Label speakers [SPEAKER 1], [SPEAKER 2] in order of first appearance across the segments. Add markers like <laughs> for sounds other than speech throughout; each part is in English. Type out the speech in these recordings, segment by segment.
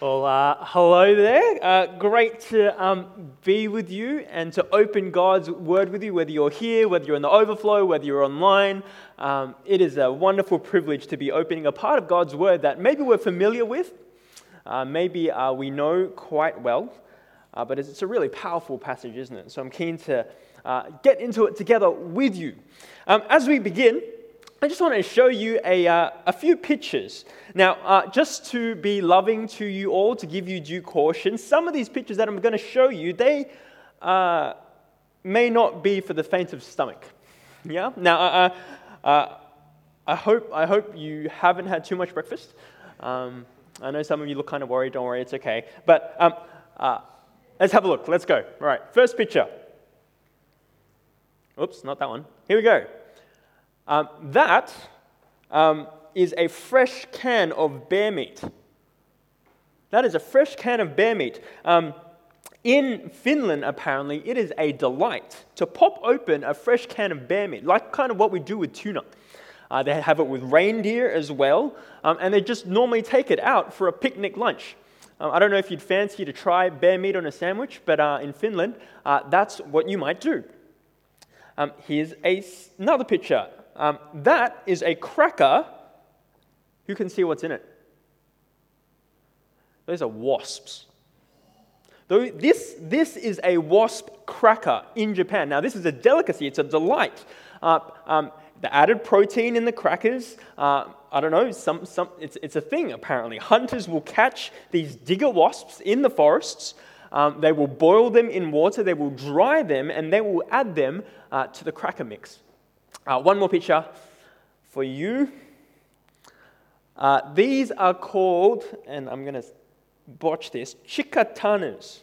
[SPEAKER 1] Well, uh, hello there. Uh, great to um, be with you and to open God's word with you, whether you're here, whether you're in the overflow, whether you're online. Um, it is a wonderful privilege to be opening a part of God's word that maybe we're familiar with, uh, maybe uh, we know quite well, uh, but it's a really powerful passage, isn't it? So I'm keen to uh, get into it together with you. Um, as we begin, I just want to show you a, uh, a few pictures. Now, uh, just to be loving to you all, to give you due caution, some of these pictures that I'm going to show you, they uh, may not be for the faint of stomach. Yeah? Now, uh, uh, uh, I, hope, I hope you haven't had too much breakfast. Um, I know some of you look kind of worried. Don't worry, it's okay. But um, let's have a look. Let's go. All right, first picture. Oops, not that one. Here we go. Um, that um, is a fresh can of bear meat. That is a fresh can of bear meat. Um, in Finland, apparently, it is a delight to pop open a fresh can of bear meat, like kind of what we do with tuna. Uh, they have it with reindeer as well, um, and they just normally take it out for a picnic lunch. Um, I don't know if you'd fancy to try bear meat on a sandwich, but uh, in Finland, uh, that's what you might do. Um, here's a, another picture um, that is a cracker. Who can see what's in it? Those are wasps. Though This, this is a wasp cracker in Japan. Now, this is a delicacy, it's a delight. Uh, um, the added protein in the crackers, uh, I don't know, some, some, it's, it's a thing apparently. Hunters will catch these digger wasps in the forests. Um, they will boil them in water, they will dry them, and they will add them uh, to the cracker mix. Uh, one more picture for you. Uh, these are called, and I'm going to botch this, chicatanas,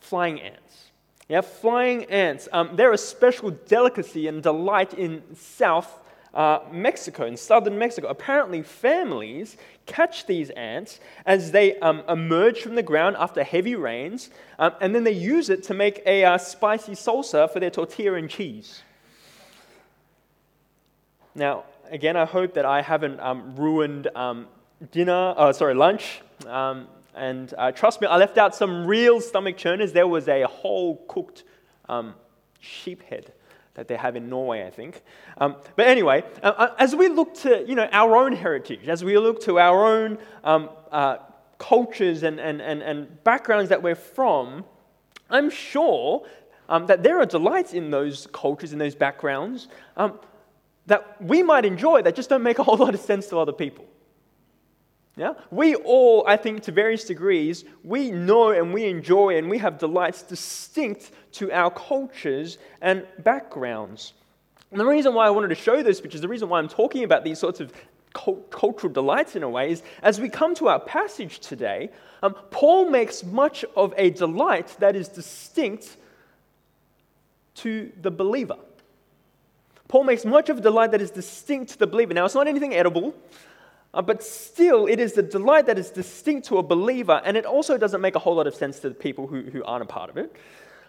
[SPEAKER 1] flying ants. Yeah, flying ants. Um, they're a special delicacy and delight in South uh, Mexico, in southern Mexico. Apparently, families catch these ants as they um, emerge from the ground after heavy rains, um, and then they use it to make a uh, spicy salsa for their tortilla and cheese. Now, again, I hope that I haven't um, ruined um, dinner, uh, sorry, lunch. Um, and uh, trust me, I left out some real stomach churners. There was a whole cooked um, sheep head that they have in Norway, I think. Um, but anyway, uh, uh, as we look to you know, our own heritage, as we look to our own um, uh, cultures and, and, and, and backgrounds that we're from, I'm sure um, that there are delights in those cultures, in those backgrounds. That we might enjoy that just don't make a whole <laughs> lot of sense to other people. Yeah? We all, I think, to various degrees, we know and we enjoy and we have delights distinct to our cultures and backgrounds. And the reason why I wanted to show this, which is the reason why I'm talking about these sorts of cultural delights in a way, is as we come to our passage today, um, Paul makes much of a delight that is distinct to the believer. Paul makes much of a delight that is distinct to the believer. Now, it's not anything edible, uh, but still, it is the delight that is distinct to a believer, and it also doesn't make a whole lot of sense to the people who, who aren't a part of it.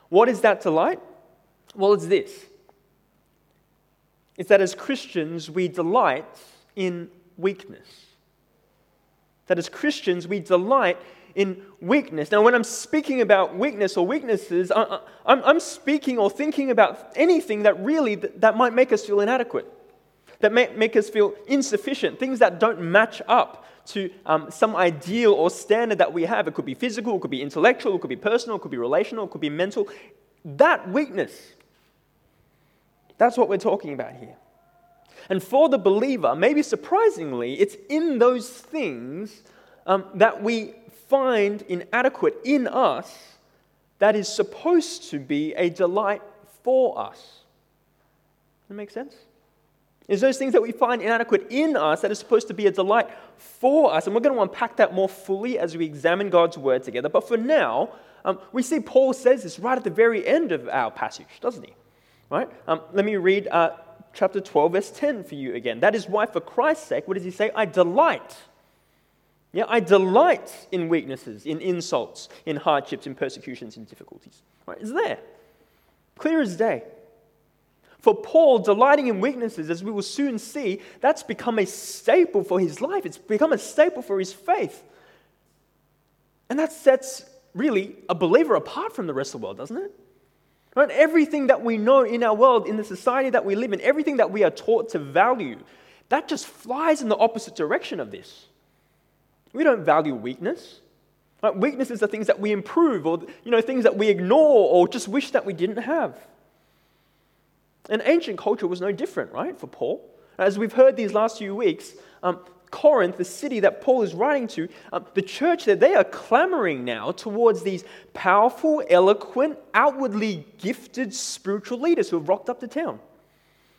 [SPEAKER 1] What is that delight? Well, it's this it's that as Christians, we delight in weakness. That as Christians, we delight in weakness. Now, when I'm speaking about weakness or weaknesses, I, am speaking or thinking about anything that really that might make us feel inadequate, that may make us feel insufficient, things that don't match up to um, some ideal or standard that we have. It could be physical, it could be intellectual, it could be personal, it could be relational, it could be mental. That weakness, that's what we're talking about here. And for the believer, maybe surprisingly, it's in those things um, that we find inadequate in us that is supposed to be a delight for us. Does that make sense? Is those things that we find inadequate in us that is supposed to be a delight for us. And we're going to unpack that more fully as we examine God's word together. But for now, um, we see Paul says this right at the very end of our passage, doesn't he? Right? Um, let me read uh, chapter 12, verse 10 for you again. That is why, for Christ's sake, what does he say? I delight yeah, I delight in weaknesses, in insults, in hardships, in persecutions, in difficulties. Right? It's there. Clear as day. For Paul, delighting in weaknesses, as we will soon see, that's become a staple for his life. It's become a staple for his faith. And that sets really a believer apart from the rest of the world, doesn't it? Right? Everything that we know in our world, in the society that we live in, everything that we are taught to value, that just flies in the opposite direction of this. We don't value weakness. Right? Weaknesses are things that we improve or you know, things that we ignore or just wish that we didn't have. And ancient culture was no different, right, for Paul. As we've heard these last few weeks, um, Corinth, the city that Paul is writing to, um, the church there, they are clamoring now towards these powerful, eloquent, outwardly gifted spiritual leaders who have rocked up to town.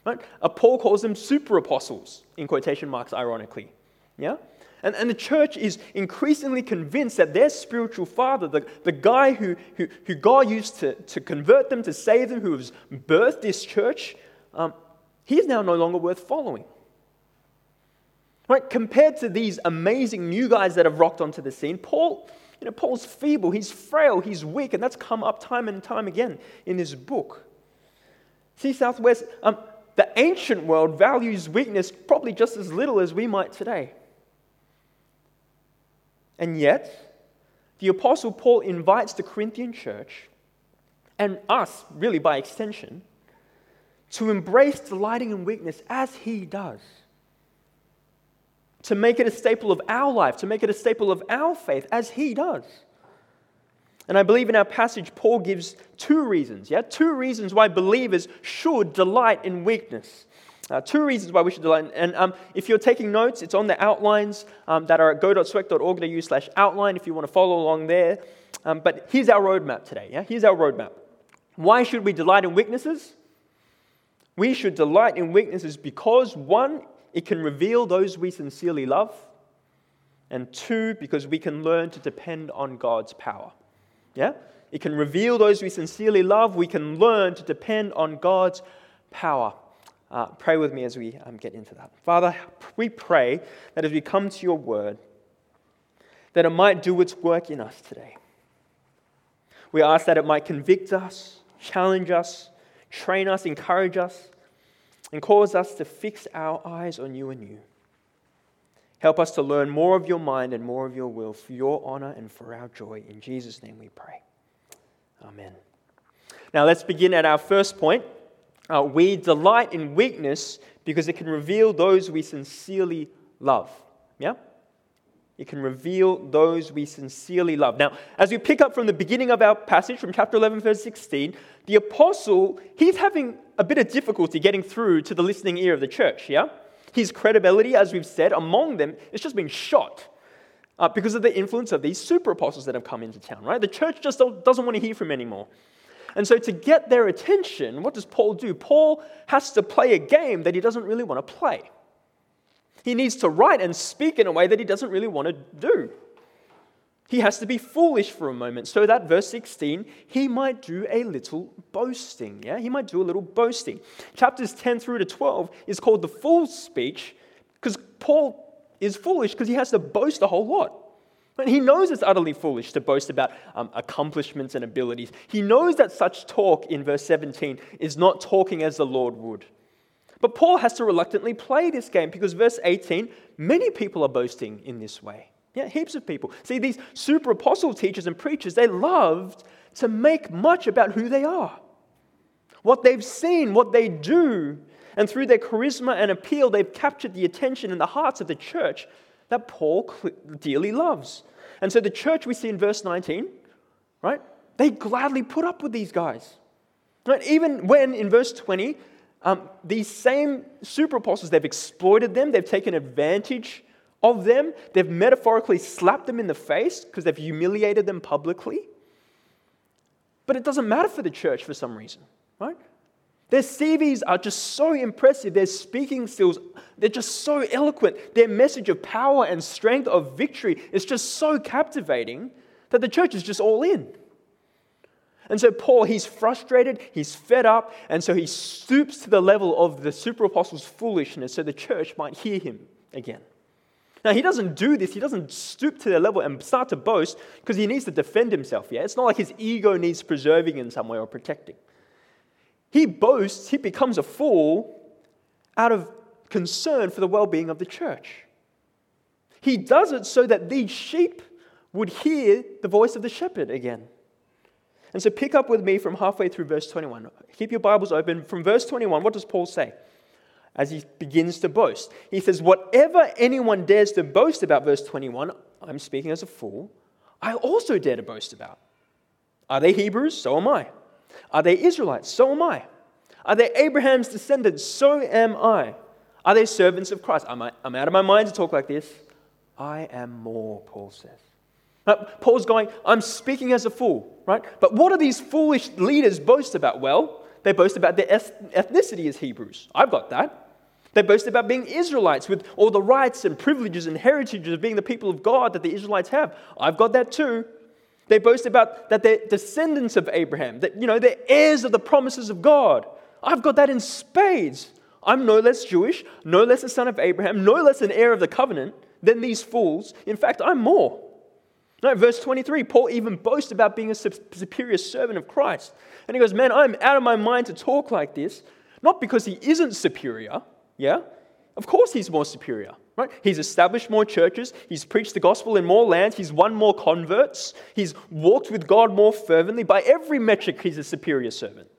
[SPEAKER 1] Right? Uh, Paul calls them super apostles, in quotation marks, ironically. Yeah? And, and the church is increasingly convinced that their spiritual father, the, the guy who, who, who God used to, to convert them, to save them, who has birthed this church, um, he is now no longer worth following. Right? Compared to these amazing new guys that have rocked onto the scene, Paul, you know, Paul's feeble, he's frail, he's weak, and that's come up time and time again in this book. See, Southwest, um, the ancient world values weakness probably just as little as we might today. And yet, the Apostle Paul invites the Corinthian church, and us, really by extension, to embrace delighting in weakness as he does to make it a staple of our life, to make it a staple of our faith, as he does. And I believe in our passage, Paul gives two reasons, yeah? Two reasons why believers should delight in weakness. Uh, two reasons why we should delight. And um, if you're taking notes, it's on the outlines um, that are at go.swec.org.au slash outline if you want to follow along there. Um, but here's our roadmap today, yeah? Here's our roadmap. Why should we delight in weaknesses? We should delight in weaknesses because, one, it can reveal those we sincerely love. And two, because we can learn to depend on God's power. Yeah? It can reveal those we sincerely love. We can learn to depend on God's power. Uh, pray with me as we um, get into that. Father, we pray that as we come to your word, that it might do its work in us today. We ask that it might convict us, challenge us, train us, encourage us, and cause us to fix our eyes on you and you. Help us to learn more of your mind and more of your will for your honor and for our joy. In Jesus' name we pray. Amen. Now let's begin at our first point. Uh, we delight in weakness because it can reveal those we sincerely love. Yeah? It can reveal those we sincerely love. Now, as we pick up from the beginning of our passage, from chapter 11, verse 16, the apostle, he's having a bit of difficulty getting through to the listening ear of the church, yeah? His credibility, as we've said, among them, it's just been shot uh, because of the influence of these super apostles that have come into town, right? The church just doesn't want to hear from him anymore. And so, to get their attention, what does Paul do? Paul has to play a game that he doesn't really want to play. He needs to write and speak in a way that he doesn't really want to do. He has to be foolish for a moment so that, verse 16, he might do a little boasting. Yeah, he might do a little boasting. Chapters 10 through to 12 is called the fool's speech because Paul is foolish because he has to boast a whole lot. And he knows it's utterly foolish to boast about um, accomplishments and abilities. He knows that such talk in verse 17 is not talking as the Lord would. But Paul has to reluctantly play this game because, verse 18, many people are boasting in this way. Yeah, heaps of people. See, these super apostle teachers and preachers, they loved to make much about who they are, what they've seen, what they do. And through their charisma and appeal, they've captured the attention and the hearts of the church that Paul dearly loves. And so the church we see in verse 19, right, they gladly put up with these guys. Right? Even when in verse 20, um, these same super apostles, they've exploited them, they've taken advantage of them, they've metaphorically slapped them in the face because they've humiliated them publicly. But it doesn't matter for the church for some reason? Their CVs are just so impressive. Their speaking skills, they're just so eloquent. Their message of power and strength, of victory, is just so captivating that the church is just all in. And so Paul, he's frustrated, he's fed up, and so he stoops to the level of the super apostles' foolishness so the church might hear him again. Now, he doesn't do this, he doesn't stoop to their level and start to boast because he needs to defend himself, yeah? It's not like his ego needs preserving in some way or protecting. He boasts, he becomes a fool out of concern for the well being of the church. He does it so that these sheep would hear the voice of the shepherd again. And so pick up with me from halfway through verse 21. Keep your Bibles open. From verse 21, what does Paul say? As he begins to boast, he says, Whatever anyone dares to boast about, verse 21, I'm speaking as a fool, I also dare to boast about. Are they Hebrews? So am I. Are they Israelites? So am I. Are they Abraham's descendants? So am I. Are they servants of Christ? I'm, I'm out of my mind to talk like this. I am more, Paul says. Now, Paul's going, I'm speaking as a fool, right? But what do these foolish leaders boast about? Well, they boast about their ethnicity as Hebrews. I've got that. They boast about being Israelites with all the rights and privileges and heritages of being the people of God that the Israelites have. I've got that too. They boast about that they're descendants of Abraham, that, you know, they're heirs of the promises of God. I've got that in spades. I'm no less Jewish, no less a son of Abraham, no less an heir of the covenant than these fools. In fact, I'm more. No, verse 23, Paul even boasts about being a superior servant of Christ. And he goes, Man, I'm out of my mind to talk like this, not because he isn't superior, yeah? Of course he's more superior, right? He's established more churches, he's preached the gospel in more lands, he's won more converts, he's walked with God more fervently. By every metric, he's a superior servant.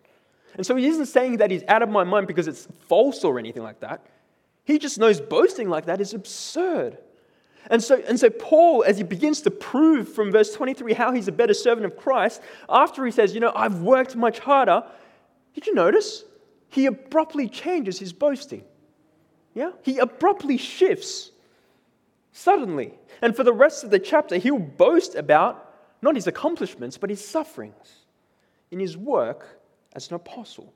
[SPEAKER 1] And so he isn't saying that he's out of my mind because it's false or anything like that. He just knows boasting like that is absurd. And so, and so Paul, as he begins to prove from verse 23 how he's a better servant of Christ, after he says, You know, I've worked much harder, did you notice? He abruptly changes his boasting. Yeah? He abruptly shifts suddenly. And for the rest of the chapter, he'll boast about not his accomplishments, but his sufferings in his work as an apostle.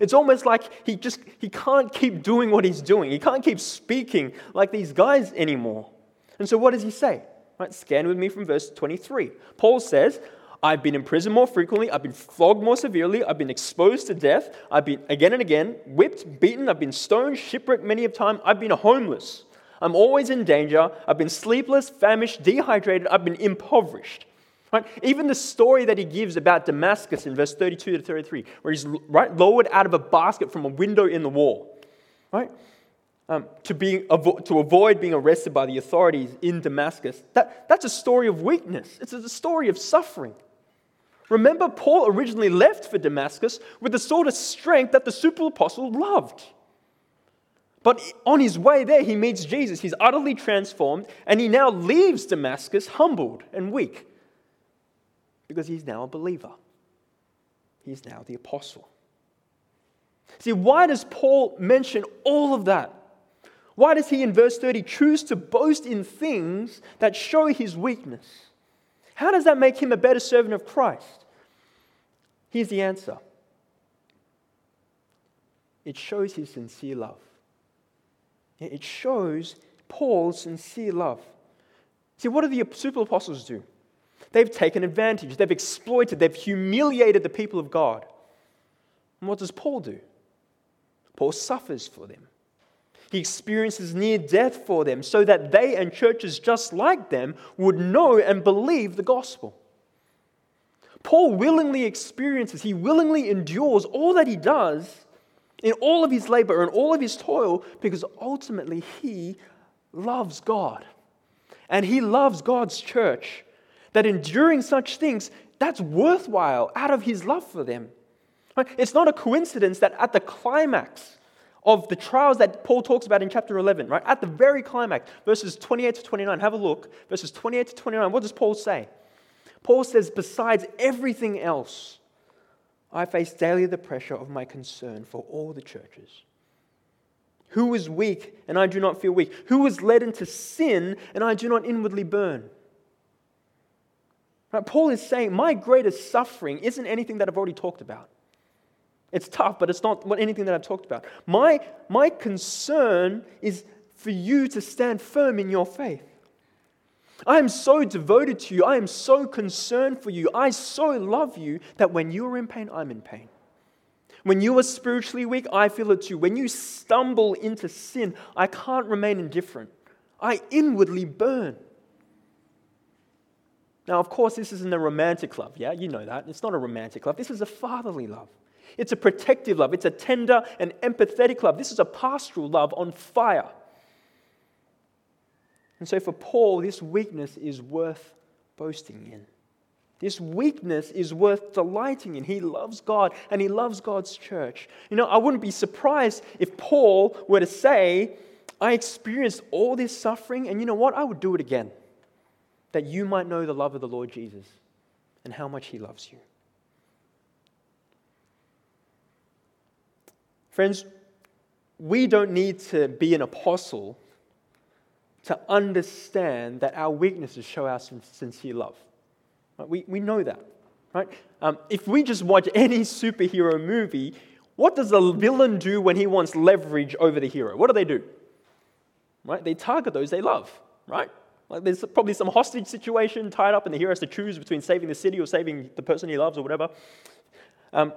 [SPEAKER 1] It's almost like he just he can't keep doing what he's doing. He can't keep speaking like these guys anymore. And so what does he say? Right, scan with me from verse 23. Paul says, I've been in prison more frequently, I've been flogged more severely, I've been exposed to death, I've been again and again whipped, beaten, I've been stoned, shipwrecked many a time, I've been homeless. I'm always in danger, I've been sleepless, famished, dehydrated, I've been impoverished. Right? Even the story that he gives about Damascus in verse 32 to 33, where he's right, lowered out of a basket from a window in the wall, right? Um, to, be, to avoid being arrested by the authorities in Damascus. That, that's a story of weakness, it's a story of suffering. Remember, Paul originally left for Damascus with the sort of strength that the super apostle loved. But on his way there, he meets Jesus. He's utterly transformed, and he now leaves Damascus humbled and weak because he's now a believer. He's now the apostle. See, why does Paul mention all of that? Why does he, in verse 30, choose to boast in things that show his weakness? How does that make him a better servant of Christ? Here's the answer it shows his sincere love. It shows Paul's sincere love. See, what do the super apostles do? They've taken advantage, they've exploited, they've humiliated the people of God. And what does Paul do? Paul suffers for them. He experiences near death for them so that they and churches just like them would know and believe the gospel. Paul willingly experiences, he willingly endures all that he does in all of his labor and all of his toil because ultimately he loves God. And he loves God's church that enduring such things, that's worthwhile out of his love for them. It's not a coincidence that at the climax of the trials that Paul talks about in chapter 11, right, at the very climax, verses 28 to 29, have a look, verses 28 to 29, what does Paul say? Paul says, Besides everything else, I face daily the pressure of my concern for all the churches. Who is weak and I do not feel weak? Who is led into sin and I do not inwardly burn? Right? Paul is saying, My greatest suffering isn't anything that I've already talked about. It's tough, but it's not what, anything that I've talked about. My, my concern is for you to stand firm in your faith. I am so devoted to you. I am so concerned for you. I so love you that when you are in pain, I'm in pain. When you are spiritually weak, I feel it too. When you stumble into sin, I can't remain indifferent. I inwardly burn. Now, of course, this isn't a romantic love, yeah? You know that. It's not a romantic love. This is a fatherly love. It's a protective love. It's a tender and empathetic love. This is a pastoral love on fire. And so for Paul, this weakness is worth boasting in. This weakness is worth delighting in. He loves God and he loves God's church. You know, I wouldn't be surprised if Paul were to say, I experienced all this suffering, and you know what? I would do it again, that you might know the love of the Lord Jesus and how much he loves you. Friends, we don't need to be an apostle to understand that our weaknesses show our sincere love. Right? We, we know that. Right? Um, if we just watch any superhero movie, what does the villain do when he wants leverage over the hero? What do they do? Right? They target those they love, right? Like there's probably some hostage situation tied up, and the hero has to choose between saving the city or saving the person he loves or whatever. Um,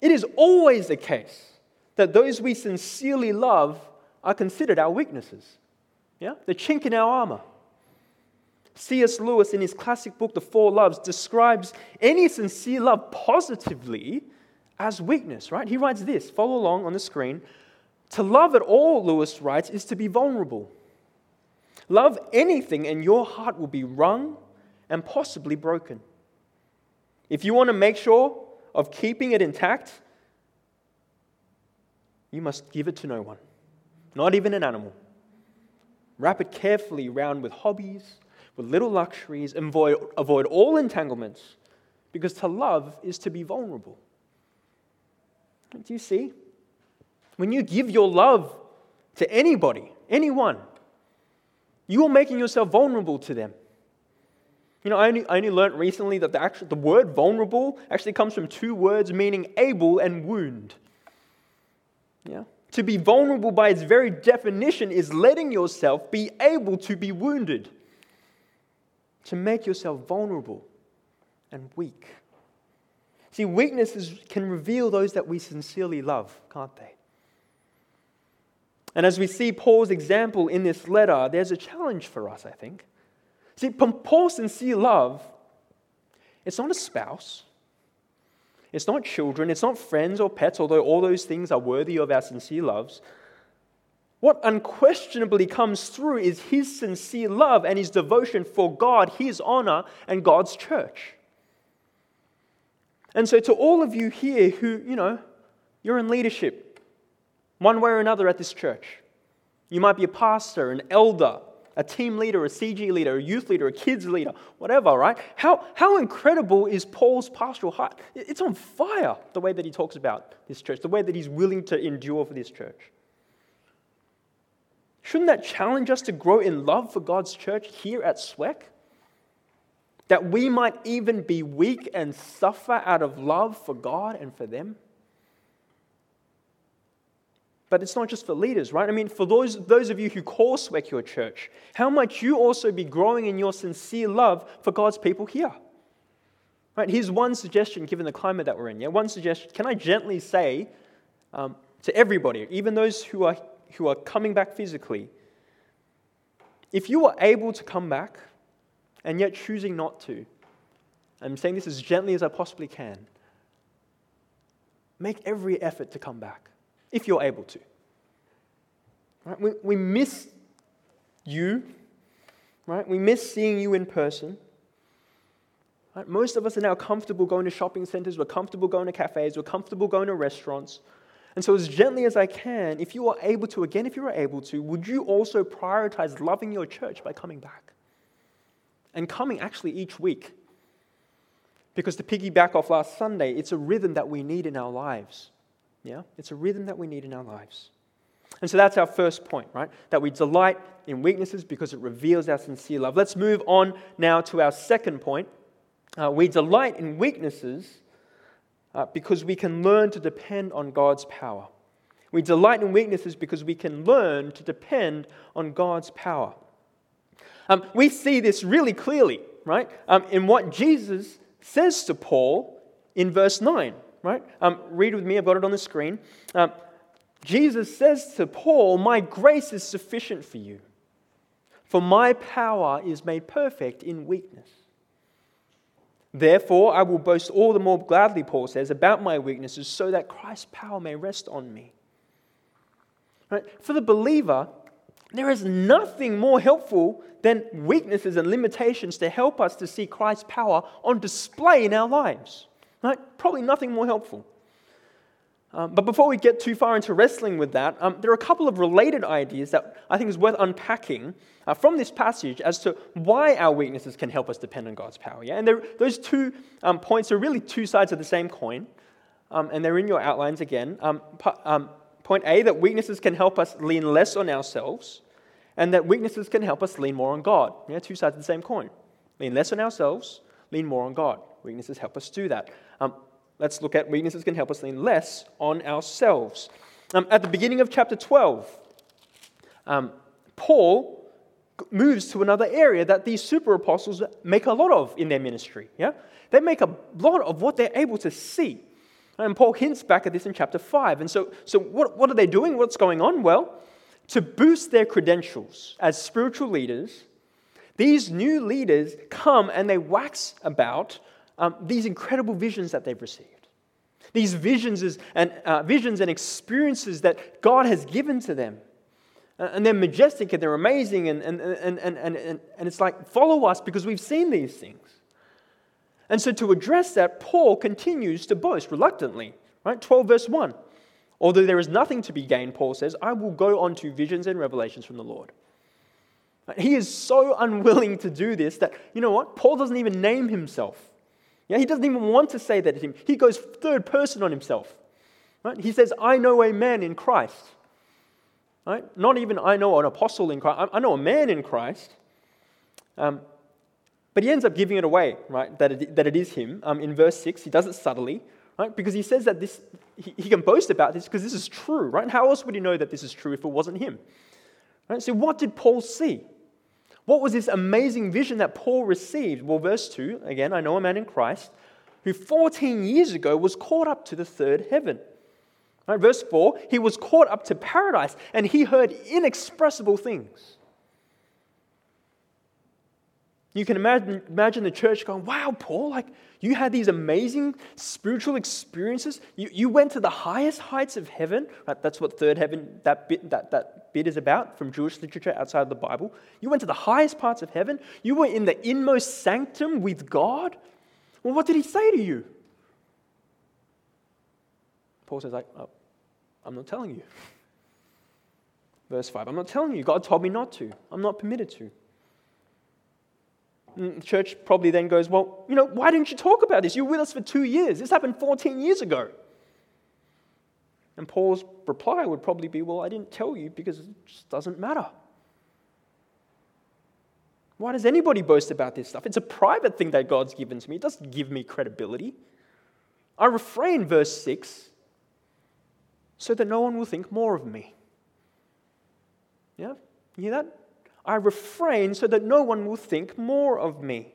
[SPEAKER 1] it is always the case that those we sincerely love are considered our weaknesses. Yeah? The chink in our armor. C.S. Lewis, in his classic book, The Four Loves, describes any sincere love positively as weakness, right? He writes this, follow along on the screen. To love at all, Lewis writes, is to be vulnerable. Love anything, and your heart will be wrung and possibly broken. If you want to make sure of keeping it intact, you must give it to no one, not even an animal. Wrap it carefully round with hobbies, with little luxuries, and avoid, avoid all entanglements, because to love is to be vulnerable. Do you see? When you give your love to anybody, anyone, you are making yourself vulnerable to them. You know, I only, I only learned recently that the, actual, the word vulnerable actually comes from two words meaning able and wound. Yeah? To be vulnerable by its very definition is letting yourself be able to be wounded, to make yourself vulnerable and weak. See, weaknesses can reveal those that we sincerely love, can't they? And as we see Paul's example in this letter, there's a challenge for us, I think. See, Paul's sincere love, it's not a spouse, it's not children, it's not friends or pets, although all those things are worthy of our sincere loves. What unquestionably comes through is his sincere love and his devotion for God, his honor, and God's church. And so, to all of you here who, you know, you're in leadership, one way or another at this church, you might be a pastor, an elder, a team leader, a CG leader, a youth leader, a kids leader, whatever, right? How, how incredible is Paul's pastoral heart? It's on fire, the way that he talks about this church, the way that he's willing to endure for this church. Shouldn't that challenge us to grow in love for God's church here at SWEC? That we might even be weak and suffer out of love for God and for them? But it's not just for leaders, right? I mean, for those, those of you who call SWEC your church, how might you also be growing in your sincere love for God's people here? Right? Here's one suggestion given the climate that we're in. Yeah? One suggestion. Can I gently say um, to everybody, even those who are, who are coming back physically, if you are able to come back and yet choosing not to, I'm saying this as gently as I possibly can, make every effort to come back if you're able to. Right? We, we miss you, right? We miss seeing you in person. Right? Most of us are now comfortable going to shopping centers, we're comfortable going to cafes, we're comfortable going to restaurants. And so, as gently as I can, if you are able to, again, if you're able to, would you also prioritize loving your church by coming back? And coming actually each week. Because to piggyback off last Sunday, it's a rhythm that we need in our lives. Yeah? It's a rhythm that we need in our lives. And so that's our first point, right? That we delight in weaknesses because it reveals our sincere love. Let's move on now to our second point. Uh, we delight in weaknesses uh, because we can learn to depend on God's power. We delight in weaknesses because we can learn to depend on God's power. Um, we see this really clearly, right? Um, in what Jesus says to Paul in verse 9 right? Um, read with me, I've got it on the screen. Um, Jesus says to Paul, My grace is sufficient for you, for my power is made perfect in weakness. Therefore, I will boast all the more gladly, Paul says, about my weaknesses, so that Christ's power may rest on me. Right? For the believer, There is nothing more helpful than weaknesses and limitations to help us to see Christ's power on display in our lives. Right? Probably nothing more helpful. Um, but before we get too far into wrestling with that, um, there are a couple of related ideas that I think is worth unpacking uh, from this passage as to why our weaknesses can help us depend on God's power. Yeah? And those two um, points are really two sides of the same coin, um, and they're in your outlines again. Um, um, point A, that weaknesses can help us lean less on ourselves, and that weaknesses can help us lean more on God. Yeah, two sides of the same coin. Lean less on ourselves, lean more on God. Weaknesses help us do that. Um, let's look at weaknesses can help us lean less on ourselves. Um, at the beginning of chapter 12, um, Paul moves to another area that these super apostles make a lot of in their ministry. Yeah? They make a lot of what they're able to see. And Paul hints back at this in chapter 5. And so, so what, what are they doing? What's going on? Well, to boost their credentials as spiritual leaders, these new leaders come and they wax about um, these incredible visions that they've received. These visions and, uh, visions and experiences that God has given to them. Uh, and they're majestic and they're amazing, and, and, and, and, and, and it's like, follow us because we've seen these things. And so, to address that, Paul continues to boast reluctantly. Right? 12, verse 1. Although there is nothing to be gained, Paul says, I will go on to visions and revelations from the Lord. He is so unwilling to do this that, you know what? Paul doesn't even name himself. Yeah, he doesn't even want to say that to him. He goes third person on himself. Right? He says, I know a man in Christ. Right? Not even I know an apostle in Christ. I know a man in Christ. Um, but he ends up giving it away, right? That it, that it is him. Um, in verse 6, he does it subtly, right? Because he says that this, he, he can boast about this because this is true, right? How else would he know that this is true if it wasn't him? Right? So, what did Paul see? What was this amazing vision that Paul received? Well, verse 2, again, I know a man in Christ who 14 years ago was caught up to the third heaven. Right, verse 4, he was caught up to paradise and he heard inexpressible things. You can imagine, imagine the church going, Wow, Paul, like you had these amazing spiritual experiences. You, you went to the highest heights of heaven. Right? That's what third heaven, that bit, that, that bit is about from Jewish literature outside of the Bible. You went to the highest parts of heaven. You were in the inmost sanctum with God. Well, what did he say to you? Paul says, like, oh, I'm not telling you. Verse 5 I'm not telling you. God told me not to. I'm not permitted to. The church probably then goes, Well, you know, why didn't you talk about this? You were with us for two years. This happened 14 years ago. And Paul's reply would probably be, Well, I didn't tell you because it just doesn't matter. Why does anybody boast about this stuff? It's a private thing that God's given to me. It doesn't give me credibility. I refrain, verse 6, so that no one will think more of me. Yeah? You hear that? I refrain so that no one will think more of me.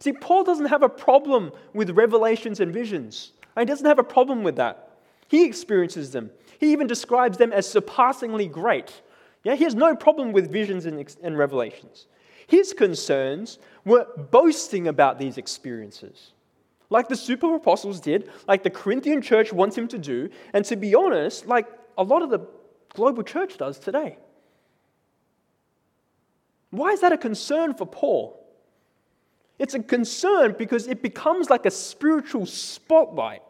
[SPEAKER 1] See, Paul doesn't have a problem with revelations and visions. He doesn't have a problem with that. He experiences them. He even describes them as surpassingly great. Yeah, he has no problem with visions and, and revelations. His concerns were boasting about these experiences, like the super apostles did, like the Corinthian church wants him to do, and to be honest, like a lot of the global church does today. Why is that a concern for Paul? It's a concern because it becomes like a spiritual spotlight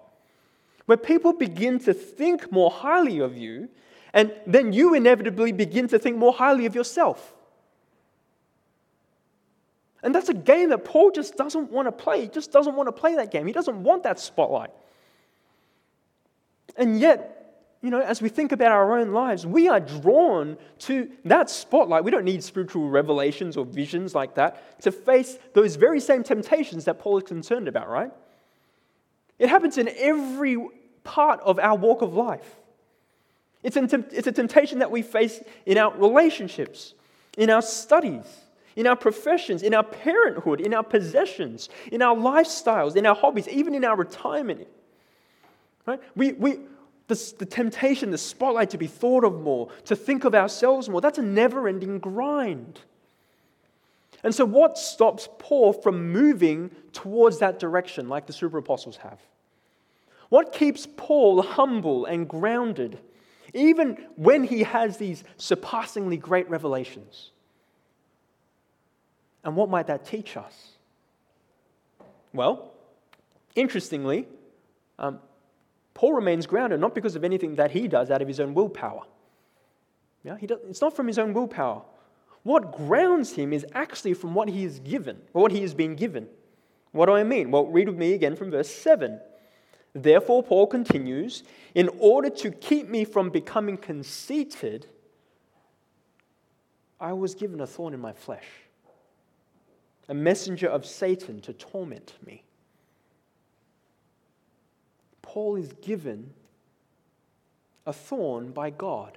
[SPEAKER 1] where people begin to think more highly of you, and then you inevitably begin to think more highly of yourself. And that's a game that Paul just doesn't want to play. He just doesn't want to play that game. He doesn't want that spotlight. And yet, you know, as we think about our own lives, we are drawn to that spotlight. We don't need spiritual revelations or visions like that to face those very same temptations that Paul is concerned about, right? It happens in every part of our walk of life. It's, a temptation that we face in our relationships, in our studies, in our professions, in our parenthood, in our possessions, in our lifestyles, in our hobbies, even in our retirement. Right? We, we, the, the temptation, the spotlight to be thought of more, to think of ourselves more, that's a never ending grind. And so, what stops Paul from moving towards that direction like the super apostles have? What keeps Paul humble and grounded even when he has these surpassingly great revelations. And what might that teach us? Well, interestingly, um, Paul remains grounded not because of anything that he does out of his own willpower. Yeah, he does, it's not from his own willpower. What grounds him is actually from what he is given, or what he has been given. What do I mean? Well, read with me again from verse 7. Therefore, Paul continues, in order to keep me from becoming conceited, I was given a thorn in my flesh, a messenger of Satan to torment me. Paul is given a thorn by God.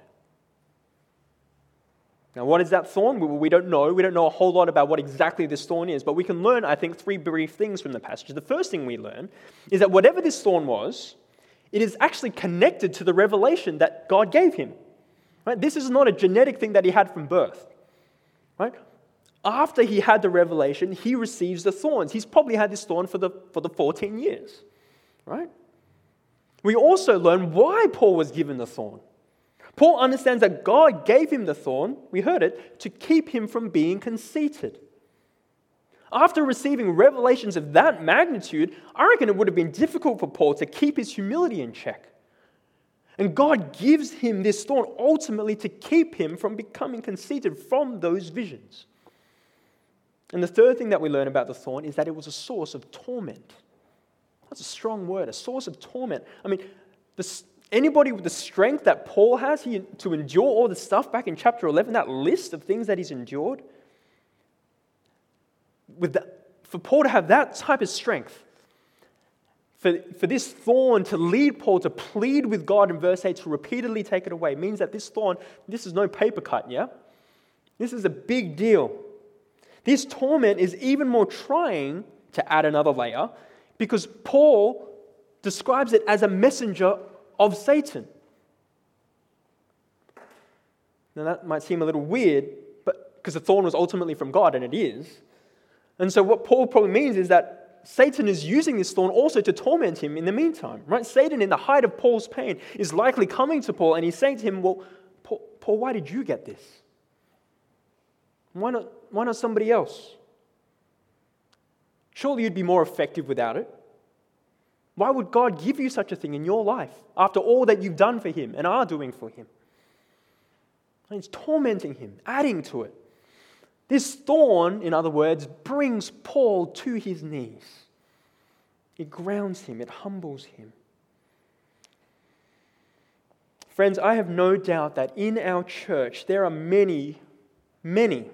[SPEAKER 1] Now, what is that thorn? We don't know. We don't know a whole lot about what exactly this thorn is, but we can learn, I think, three brief things from the passage. The first thing we learn is that whatever this thorn was, it is actually connected to the revelation that God gave him. Right? This is not a genetic thing that he had from birth. Right? After he had the revelation, he receives the thorns. He's probably had this thorn for the, for the 14 years. Right? We also learn why Paul was given the thorn. Paul understands that God gave him the thorn, we heard it, to keep him from being conceited. After receiving revelations of that magnitude, I reckon it would have been difficult for Paul to keep his humility in check. And God gives him this thorn ultimately to keep him from becoming conceited from those visions. And the third thing that we learn about the thorn is that it was a source of torment. That's a strong word, a source of torment. I mean, Anybody with the strength that Paul has he, to endure all the stuff back in chapter 11, that list of things that he's endured, with the, for Paul to have that type of strength, for, for this thorn to lead Paul to plead with God in verse 8 to repeatedly take it away, means that this thorn, this is no paper cut, yeah? This is a big deal. This torment is even more trying to add another layer because Paul describes it as a messenger of Satan. Now, that might seem a little weird, but because the thorn was ultimately from God, and it is. And so, what Paul probably means is that Satan is using this thorn also to torment him in the meantime, right? Satan, in the height of Paul's pain, is likely coming to Paul and he's saying to him, Well, Paul, why did you get this? Why not, why not somebody else? Surely you'd be more effective without it. Why would God give you such a thing in your life after all that you've done for Him and are doing for Him? And it's tormenting him, adding to it. This thorn, in other words, brings Paul to his knees. It grounds him, it humbles him. Friends, I have no doubt that in our church there are many, many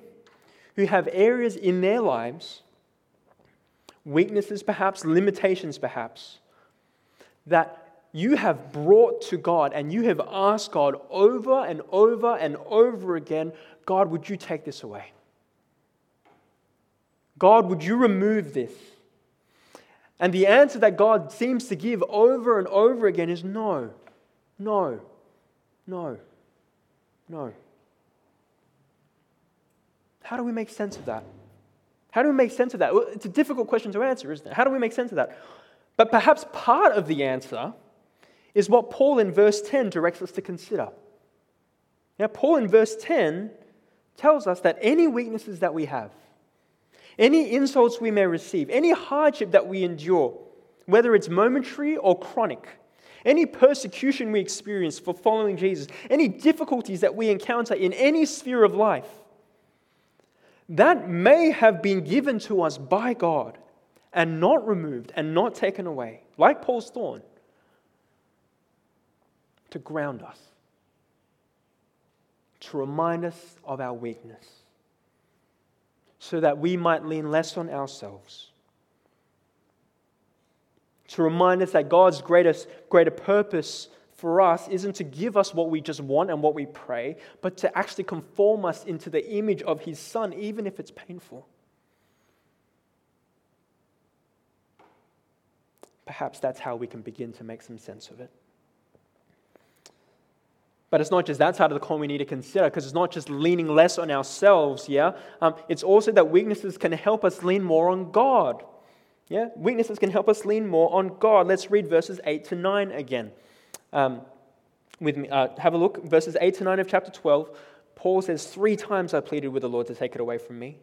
[SPEAKER 1] who have areas in their lives, weaknesses perhaps, limitations perhaps, that you have brought to God and you have asked God over and over and over again God, would you take this away? God, would you remove this? And the answer that God seems to give over and over again is no, no, no, no. How do we make sense of that? How do we make sense of that? Well, it's a difficult question to answer, isn't it? How do we make sense of that? But perhaps part of the answer is what Paul in verse 10 directs us to consider. Now, Paul in verse 10 tells us that any weaknesses that we have, any insults we may receive, any hardship that we endure, whether it's momentary or chronic, any persecution we experience for following Jesus, any difficulties that we encounter in any sphere of life, that may have been given to us by God and not removed and not taken away, like Paul's thorn, to ground us, to remind us of our weakness, so that we might lean less on ourselves. To remind us that God's greatest, greater purpose for us isn't to give us what we just want and what we pray, but to actually conform us into the image of His Son, even if it's painful. Perhaps that's how we can begin to make some sense of it. But it's not just that side of the coin we need to consider, because it's not just leaning less on ourselves, yeah? Um, it's also that weaknesses can help us lean more on God. Yeah? Weaknesses can help us lean more on God. Let's read verses 8 to 9 again. Um, with me. Uh, have a look, verses 8 to 9 of chapter 12. Paul says, Three times I pleaded with the Lord to take it away from me.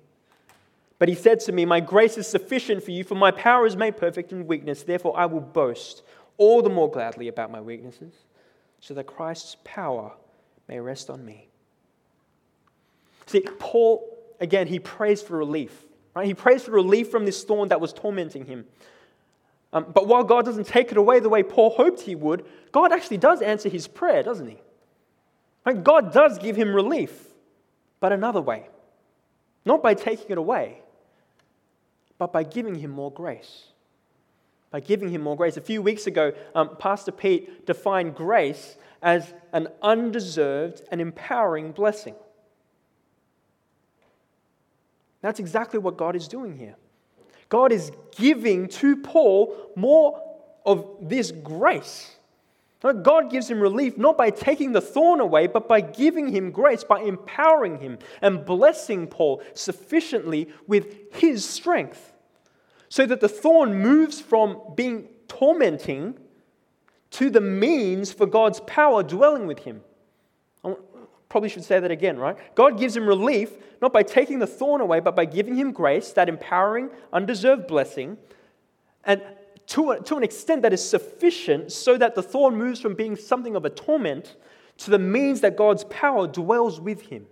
[SPEAKER 1] But he said to me, My grace is sufficient for you, for my power is made perfect in weakness. Therefore, I will boast all the more gladly about my weaknesses, so that Christ's power may rest on me. See, Paul, again, he prays for relief. Right? He prays for relief from this thorn that was tormenting him. Um, but while God doesn't take it away the way Paul hoped he would, God actually does answer his prayer, doesn't he? Right? God does give him relief, but another way. Not by taking it away, but by giving him more grace. By giving him more grace. A few weeks ago, um, Pastor Pete defined grace as an undeserved and empowering blessing. That's exactly what God is doing here. God is giving to Paul more of this grace. God gives him relief not by taking the thorn away, but by giving him grace, by empowering him and blessing Paul sufficiently with his strength. So that the thorn moves from being tormenting to the means for God's power dwelling with him. Probably should say that again, right? God gives him relief not by taking the thorn away, but by giving him grace, that empowering, undeserved blessing, and to, a, to an extent that is sufficient so that the thorn moves from being something of a torment to the means that God's power dwells with him.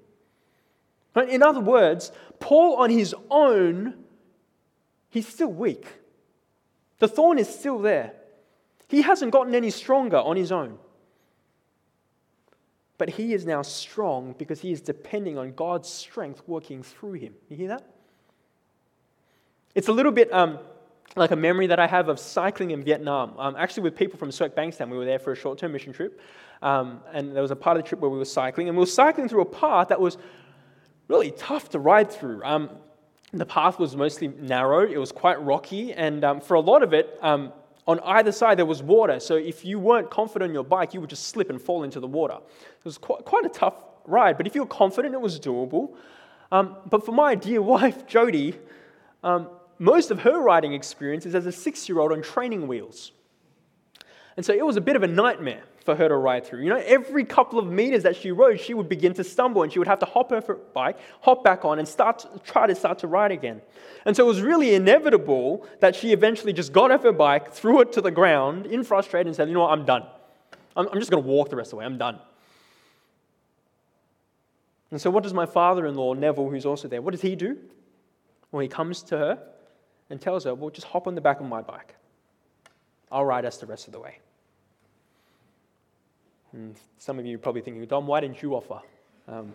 [SPEAKER 1] In other words, Paul on his own, he's still weak. The thorn is still there. He hasn't gotten any stronger on his own. But he is now strong because he is depending on God's strength working through him. You hear that? It's a little bit um, like a memory that I have of cycling in Vietnam. Um, actually, with people from Suic Bankstown, we were there for a short term mission trip. Um, and there was a part of the trip where we were cycling, and we were cycling through a path that was really tough to ride through. Um, the path was mostly narrow, it was quite rocky, and um, for a lot of it, um, on either side, there was water. So if you weren't confident on your bike, you would just slip and fall into the water. It was quite, quite a tough ride, but if you were confident, it was doable. Um, but for my dear <laughs> wife, Jody, um, most of her riding experience is as a six year old on training wheels. And so it was a bit of a nightmare for her to ride through. You know, every couple of meters that she rode, she would begin to stumble and she would have to hop her bike, hop back on, and start to, try to start to ride again. And so it was really inevitable that she eventually just got off her bike, threw it to the ground in frustration, and said, You know what, I'm done. I'm, I'm just going to walk the rest of the way. I'm done. And so, what does my father in law, Neville, who's also there, what does he do? Well, he comes to her and tells her, Well, just hop on the back of my bike. I'll ride us the rest of the way. And some of you are probably thinking, Dom, why didn't you offer? Um,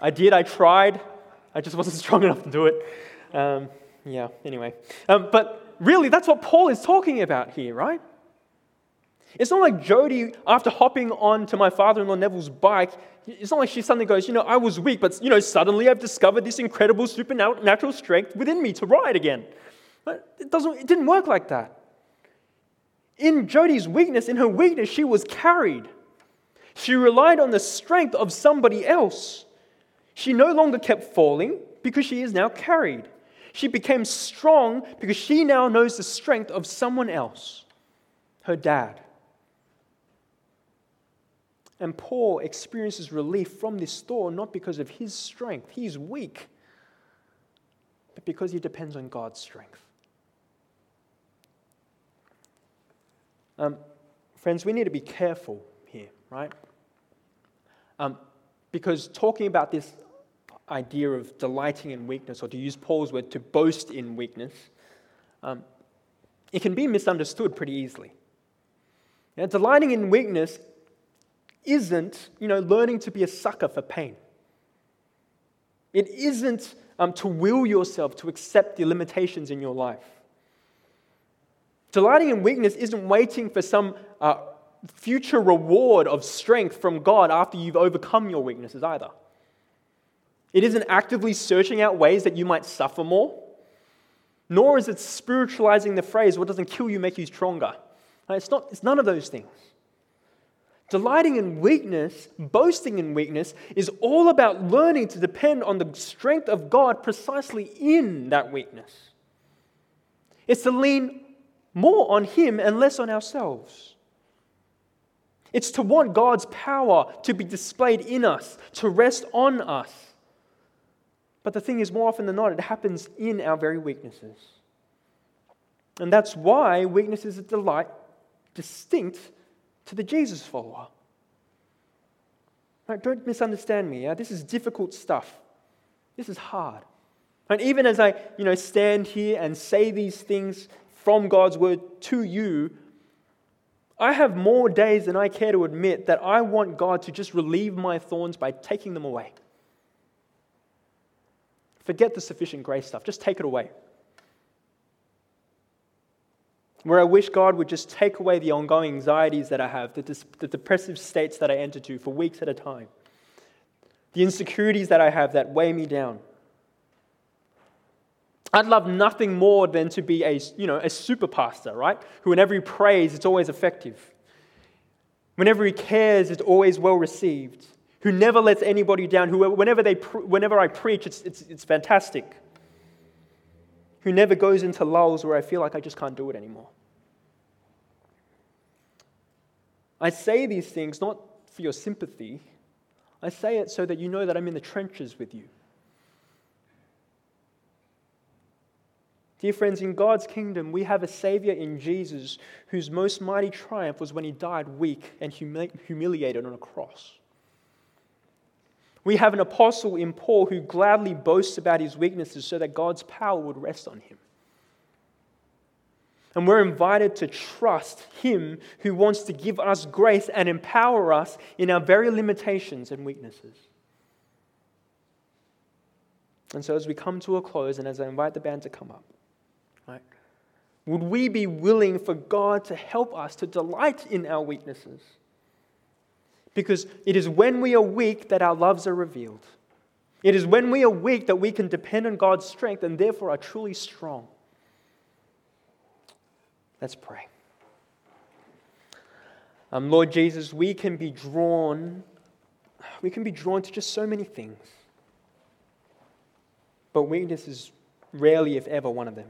[SPEAKER 1] I did, I tried. I just wasn't <laughs> strong enough to do it. Um, yeah, anyway. Um, but really, that's what Paul is talking about here, right? It's not like Jody, after hopping on to my father in law Neville's bike, it's not like she suddenly goes, You know, I was weak, but, you know, suddenly I've discovered this incredible supernatural strength within me to ride again. But it, doesn't, it didn't work like that. In Jody's weakness, in her weakness, she was carried. She relied on the strength of somebody else. She no longer kept falling because she is now carried. She became strong because she now knows the strength of someone else, her dad. And Paul experiences relief from this thorn not because of his strength, he's weak, but because he depends on God's strength. Um, friends, we need to be careful right? Um, because talking about this idea of delighting in weakness, or to use Paul's word, to boast in weakness, um, it can be misunderstood pretty easily. Now, delighting in weakness isn't, you know, learning to be a sucker for pain. It isn't um, to will yourself to accept the limitations in your life. Delighting in weakness isn't waiting for some uh, future reward of strength from God after you've overcome your weaknesses either. It isn't actively searching out ways that you might suffer more, nor is it spiritualizing the phrase, what doesn't kill you make you stronger. It's, not, it's none of those things. Delighting in weakness, boasting in weakness, is all about learning to depend on the strength of God precisely in that weakness. It's to lean more on Him and less on ourselves. It's to want God's power to be displayed in us, to rest on us. But the thing is, more often than not, it happens in our very weaknesses. And that's why weakness is a delight distinct to the Jesus follower. Right, don't misunderstand me. Yeah? This is difficult stuff. This is hard. And even as I you know, stand here and say these things from God's word to you, I have more days than I care to admit that I want God to just relieve my thorns by taking them away. Forget the sufficient grace stuff, just take it away. Where I wish God would just take away the ongoing anxieties that I have, the, dis- the depressive states that I enter to for weeks at a time, the insecurities that I have that weigh me down. I'd love nothing more than to be a, you know, a super pastor, right? Who, whenever he prays, it's always effective. Whenever he cares, it's always well received. Who never lets anybody down. Who, whenever, they, whenever I preach, it's, it's, it's fantastic. Who never goes into lulls where I feel like I just can't do it anymore. I say these things not for your sympathy, I say it so that you know that I'm in the trenches with you. Dear friends, in God's kingdom, we have a Savior in Jesus whose most mighty triumph was when he died weak and humiliated on a cross. We have an apostle in Paul who gladly boasts about his weaknesses so that God's power would rest on him. And we're invited to trust him who wants to give us grace and empower us in our very limitations and weaknesses. And so, as we come to a close, and as I invite the band to come up? Would we be willing for God to help us to delight in our weaknesses? Because it is when we are weak that our loves are revealed. It is when we are weak that we can depend on God's strength and therefore are truly strong. Let's pray. Um, Lord Jesus, we can be drawn, we can be drawn to just so many things. But weakness is rarely, if ever, one of them.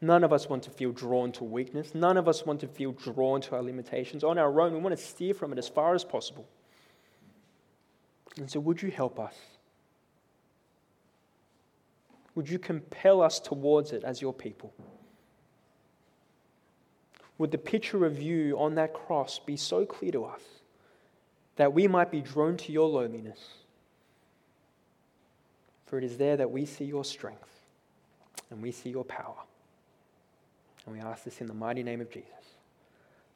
[SPEAKER 1] None of us want to feel drawn to weakness. None of us want to feel drawn to our limitations. On our own, we want to steer from it as far as possible. And so, would you help us? Would you compel us towards it as your people? Would the picture of you on that cross be so clear to us that we might be drawn to your loneliness? For it is there that we see your strength and we see your power. And we ask this in the mighty name of Jesus.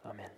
[SPEAKER 1] Amen.